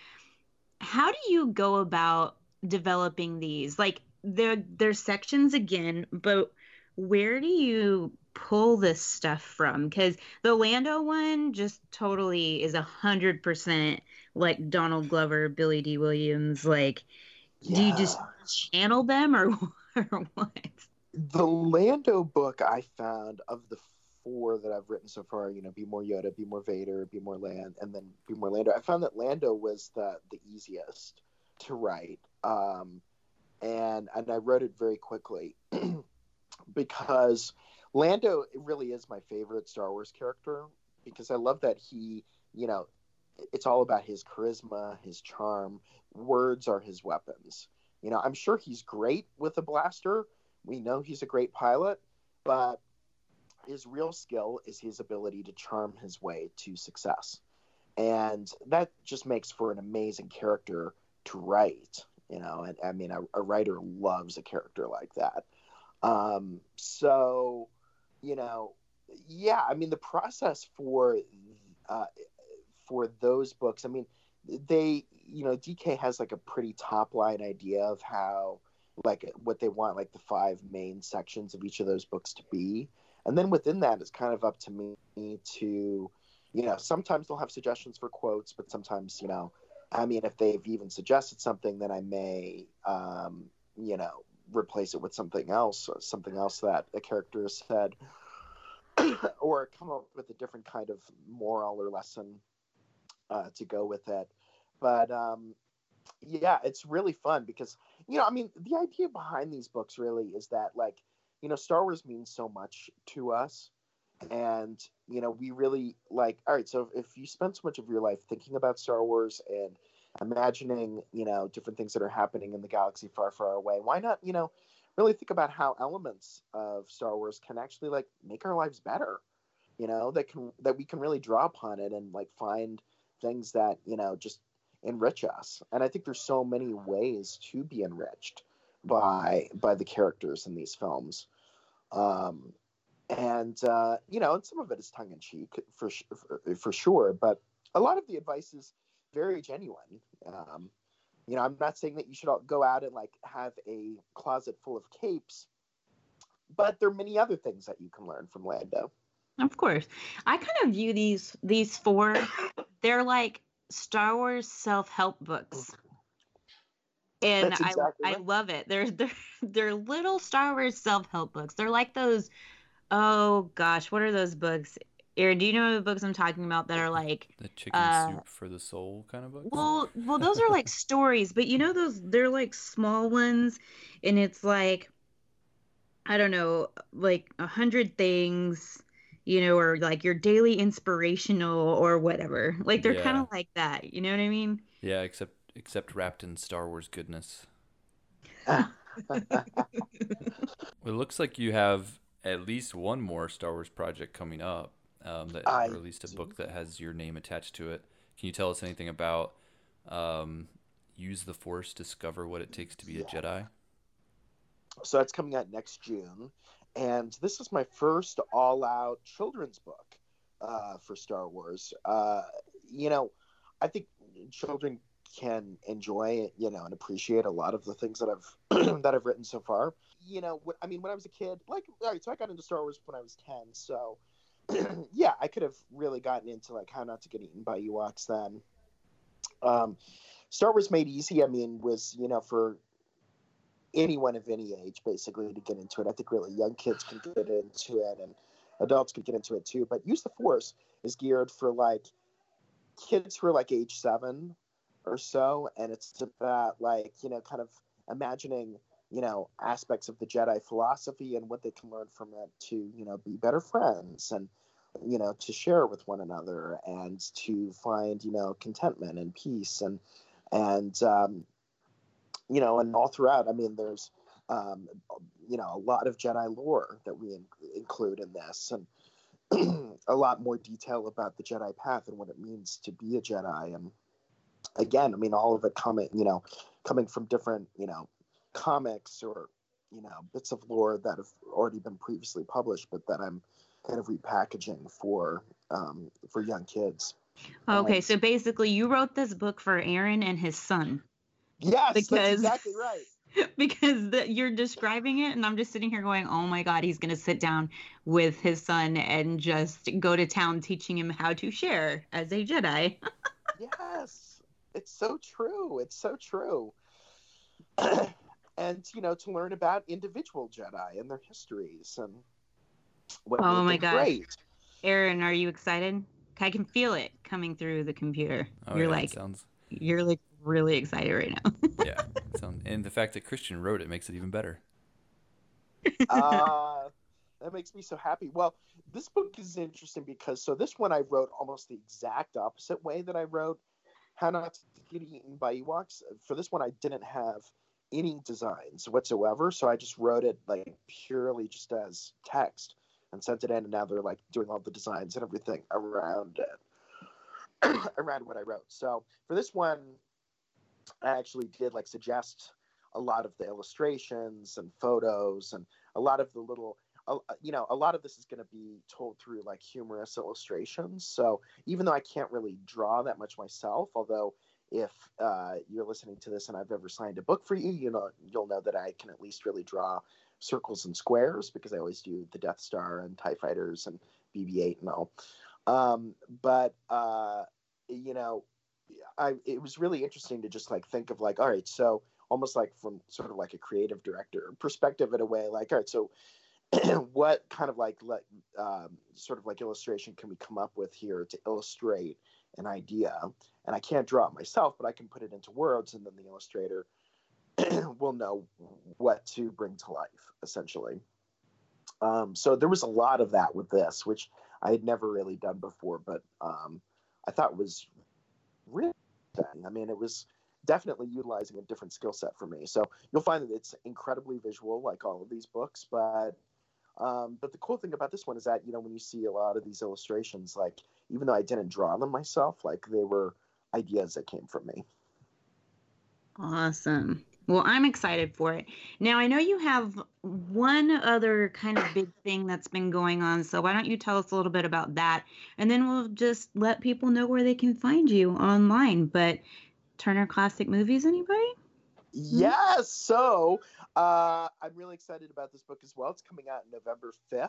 How do you go about developing these? Like they're they're sections again, but where do you pull this stuff from because the Lando one just totally is a hundred percent like Donald Glover, Billy Dee Williams. Like, yeah. do you just channel them or, or what? The Lando book I found of the four that I've written so far, you know, Be More Yoda, Be More Vader, Be More Land, and then Be More Lando. I found that Lando was the the easiest to write, um, and and I wrote it very quickly because Lando really is my favorite Star Wars character because I love that he, you know, it's all about his charisma, his charm. Words are his weapons. You know, I'm sure he's great with a blaster. We know he's a great pilot, but his real skill is his ability to charm his way to success. And that just makes for an amazing character to write, you know, and I mean, a, a writer loves a character like that. Um, so, you know, yeah, I mean the process for uh, for those books. I mean, they, you know, DK has like a pretty top line idea of how like what they want like the five main sections of each of those books to be and then within that it's kind of up to me to you know sometimes they'll have suggestions for quotes but sometimes you know i mean if they've even suggested something then i may um, you know replace it with something else something else that a character has said or come up with a different kind of moral or lesson uh, to go with it. But um, yeah, it's really fun because you know, I mean, the idea behind these books really is that like you know, Star Wars means so much to us, and you know, we really like. All right, so if you spend so much of your life thinking about Star Wars and imagining, you know, different things that are happening in the galaxy far, far away, why not, you know, really think about how elements of Star Wars can actually like make our lives better. You know, that can that we can really draw upon it and like find things that, you know, just enrich us. And I think there's so many ways to be enriched by by the characters in these films. Um and uh, you know, and some of it is tongue in cheek for, for for sure, but a lot of the advice is very genuine. Um, you know, I'm not saying that you should go out and like have a closet full of capes, but there are many other things that you can learn from Lando. Of course, I kind of view these these four. They're like Star Wars self help books, and exactly I right. I love it. They're they're they're little Star Wars self help books. They're like those. Oh gosh, what are those books? Aaron, do you know the books I'm talking about that are like the chicken uh, soup for the soul kind of books? Well, well, those are like stories, but you know those they're like small ones, and it's like I don't know, like a hundred things, you know, or like your daily inspirational or whatever. Like they're yeah. kind of like that. You know what I mean? Yeah, except except wrapped in Star Wars goodness. it looks like you have at least one more Star Wars project coming up um, that I released a book that has your name attached to it. Can you tell us anything about um, use the Force, discover what it takes to be yeah. a Jedi? So that's coming out next June, and this is my first all-out children's book uh, for Star Wars. Uh, you know, I think children can enjoy, you know, and appreciate a lot of the things that I've that I've written so far. You know, I mean, when I was a kid, like, all right, so I got into Star Wars when I was ten, so yeah, I could have really gotten into like how not to get eaten by Ewoks then. Um, Star Wars Made Easy, I mean, was you know for anyone of any age basically to get into it. I think really young kids can get into it and adults can get into it too. But Use the Force is geared for like kids who are like age seven or so, and it's about like you know kind of imagining you know aspects of the Jedi philosophy and what they can learn from it to you know be better friends and you know to share with one another and to find you know contentment and peace and and um, you know and all throughout i mean there's um, you know a lot of jedi lore that we in- include in this and a lot more detail about the jedi path and what it means to be a jedi. And again i mean all of it coming you know coming from different you know comics or you know bits of lore that have already been previously published but that i'm kind of repackaging for um, for young kids. Okay, Um, so basically, you wrote this book for Aaron and his son yes Because- that's exactly right because the, you're describing it, and I'm just sitting here going, "Oh my God, he's gonna sit down with his son and just go to town teaching him how to share as a Jedi." yes it's so true it's so true and you know to learn about individual jedi and their histories and what Oh made my them gosh. great Aaron, are you excited? I can feel it coming through the computer. Oh, you're yeah, like, sounds you're like really excited right now. yeah, sounds, and the fact that Christian wrote it makes it even better. uh, that makes me so happy well this book is interesting because so this one i wrote almost the exact opposite way that i wrote how not to get eaten by ewoks for this one i didn't have any designs whatsoever so i just wrote it like purely just as text and sent it in and now they're like doing all the designs and everything around it around what i wrote so for this one i actually did like suggest a lot of the illustrations and photos and a lot of the little uh, you know a lot of this is going to be told through like humorous illustrations. So even though i can't really draw that much myself although if uh, you're listening to this and i've ever signed a book for you you know you'll know that i can at least really draw circles and squares because i always do the death star and tie fighters and bb8 and all. Um, but uh, you know I, it was really interesting to just like think of like all right so almost like from sort of like a creative director perspective in a way like all right so what kind of like let, um, sort of like illustration can we come up with here to illustrate an idea? And i can't draw it myself but i can put it into words and then the illustrator will know what to bring to life essentially. Um, so there was a lot of that with this which i had never really done before but um, i thought was exciting. i mean it was definitely utilizing a different skill set for me. So you'll find that it's incredibly visual, like all of these books. But um, but the cool thing about this one is that you know when you see a lot of these illustrations, like even though I didn't draw them myself, like they were ideas that came from me. Awesome. Well, I'm excited for it. Now, I know you have one other kind of big thing that's been going on. So, why don't you tell us a little bit about that? And then we'll just let people know where they can find you online. But Turner Classic Movies, anybody? Yes. So uh, I'm really excited about this book as well. It's coming out November 5th.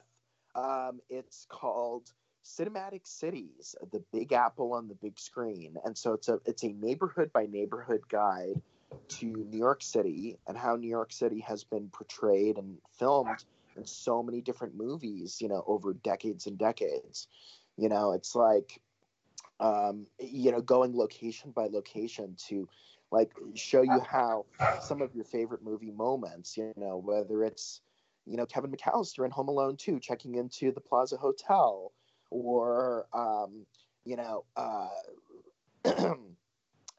Um, it's called Cinematic Cities: The Big Apple on the Big Screen, and so it's a it's a neighborhood by neighborhood guide to New York City and how New York City has been portrayed and filmed in so many different movies, you know, over decades and decades. You know, it's like um, you know, going location by location to like show you how some of your favorite movie moments, you know, whether it's, you know, Kevin McAllister in Home Alone 2 checking into the Plaza Hotel or, um, you know, uh,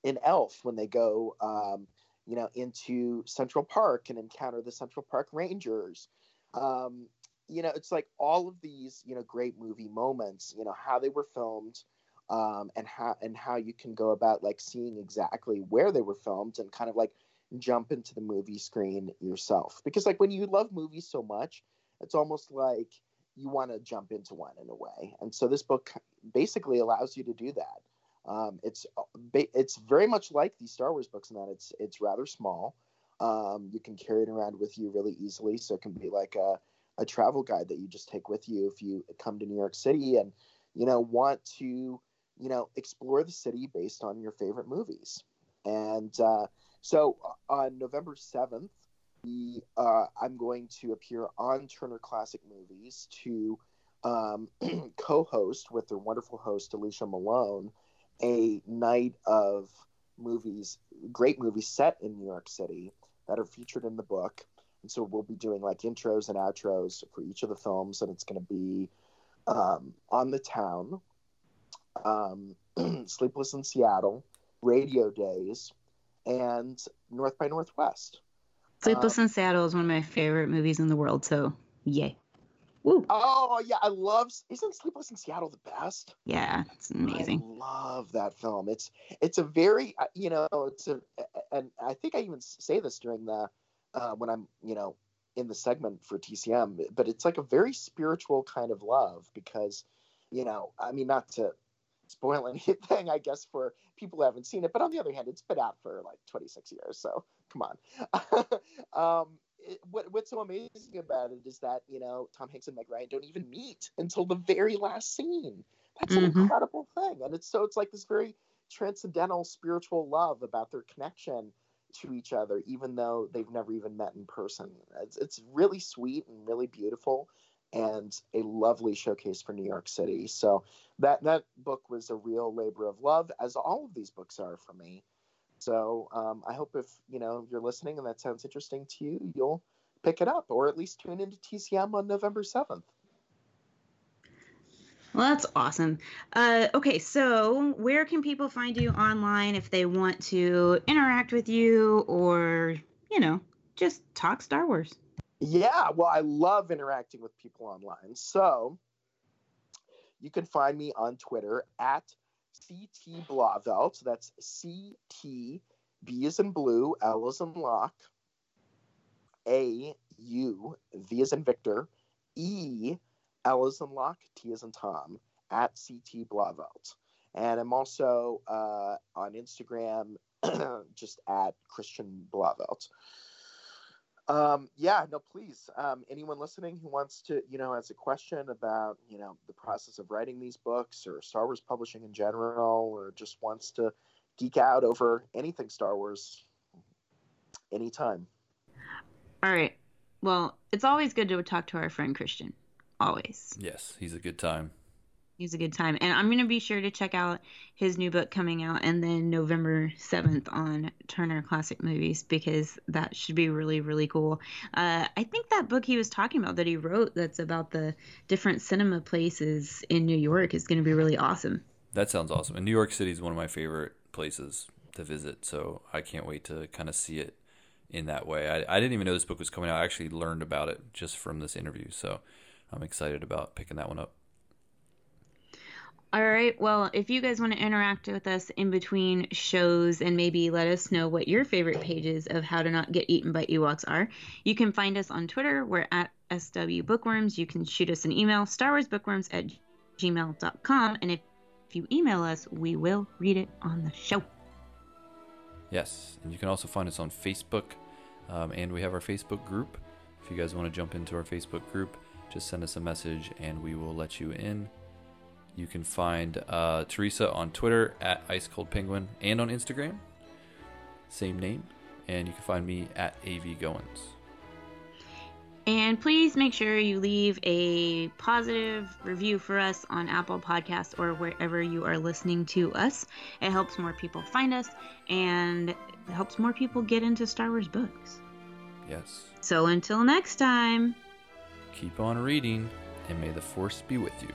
in Elf when they go, um, you know, into Central Park and encounter the Central Park Rangers. Um, you know, it's like all of these, you know, great movie moments, you know, how they were filmed, um, and how and how you can go about like seeing exactly where they were filmed and kind of like jump into the movie screen yourself because like when you love movies so much it's almost like you want to jump into one in a way. And so this book basically allows you to do that. Um, it's it's very much like the Star Wars books in that it's it's rather small. Um, you can carry it around with you really easily, so it can be like a, a travel guide that you just take with you if you come to New York City and you know want to you know explore the city based on your favorite movies. And uh, so uh, on November seventh, we uh, I'm going to appear on Turner Classic Movies to um, co-host with their wonderful host Alicia Malone a night of movies, great movies set in New York City that are featured in the book. And so we'll be doing like intros and outros for each of the films, and it's going to be um, on the town, um, Sleepless in Seattle, Radio Days, and North by Northwest. Sleepless um, in Seattle is one of my favorite movies in the world, so yay. Woo. Oh yeah, I love. Isn't Sleepless in Seattle the best? Yeah, it's amazing. I love that film. It's it's a very uh, you know it's a and I think I even say this during the uh, when I'm you know in the segment for TCM, but it's like a very spiritual kind of love because you know I mean not to spoil anything I guess for people who haven't seen it, but on the other hand, it's been out for like 26 years, so come on. um, it, what, what's so amazing about it is that you know Tom Hanks and Meg Ryan don't even meet until the very last scene. That's mm-hmm. an incredible thing, and it's so it's like this very transcendental spiritual love about their connection to each other, even though they've never even met in person. It's, it's really sweet and really beautiful, and a lovely showcase for New York City. So that that book was a real labor of love, as all of these books are for me. So um, I hope if you know you're listening and that sounds interesting to you, you'll pick it up or at least tune into TCM on November seventh. Well, that's awesome. Uh, okay, so where can people find you online if they want to interact with you or, you know, just talk Star Wars? Yeah, well, I love interacting with people online. So you can find me on Twitter at CT Blauvelt. So that's CT, B is in blue, L is in lock, A, U, V is in Victor, E, L is in lock, T is in Tom, at CT Blauvelt. And I'm also uh, on Instagram, just at Christian Blauvelt. Um, yeah, no, please. Um, anyone listening who wants to, you know, has a question about, you know, the process of writing these books or Star Wars publishing in general, or just wants to geek out over anything Star Wars, anytime. All right. Well, it's always good to talk to our friend Christian. Always. Yes, he's a good time he's a good time. And I'm going to be sure to check out his new book coming out and then November 7th on Turner Classic Movies because that should be really, really cool. Uh, I think that book he was talking about that he wrote that's about the different cinema places in New York is going to be really awesome. That sounds awesome. And New York City is one of my favorite places to visit. So I can't wait to kind of see it in that way. I, I didn't even know this book was coming out. I actually learned about it just from this interview. So I'm excited about picking that one up. All right. Well, if you guys want to interact with us in between shows and maybe let us know what your favorite pages of How to Not Get Eaten by Ewoks are, you can find us on Twitter. We're at SW Bookworms. You can shoot us an email, StarWarsBookworms at gmail.com. And if, if you email us, we will read it on the show. Yes. And you can also find us on Facebook. Um, and we have our Facebook group. If you guys want to jump into our Facebook group, just send us a message and we will let you in. You can find uh, Teresa on Twitter at Ice Cold Penguin and on Instagram, same name. And you can find me at AV Goins. And please make sure you leave a positive review for us on Apple Podcasts or wherever you are listening to us. It helps more people find us and it helps more people get into Star Wars books. Yes. So until next time, keep on reading and may the Force be with you.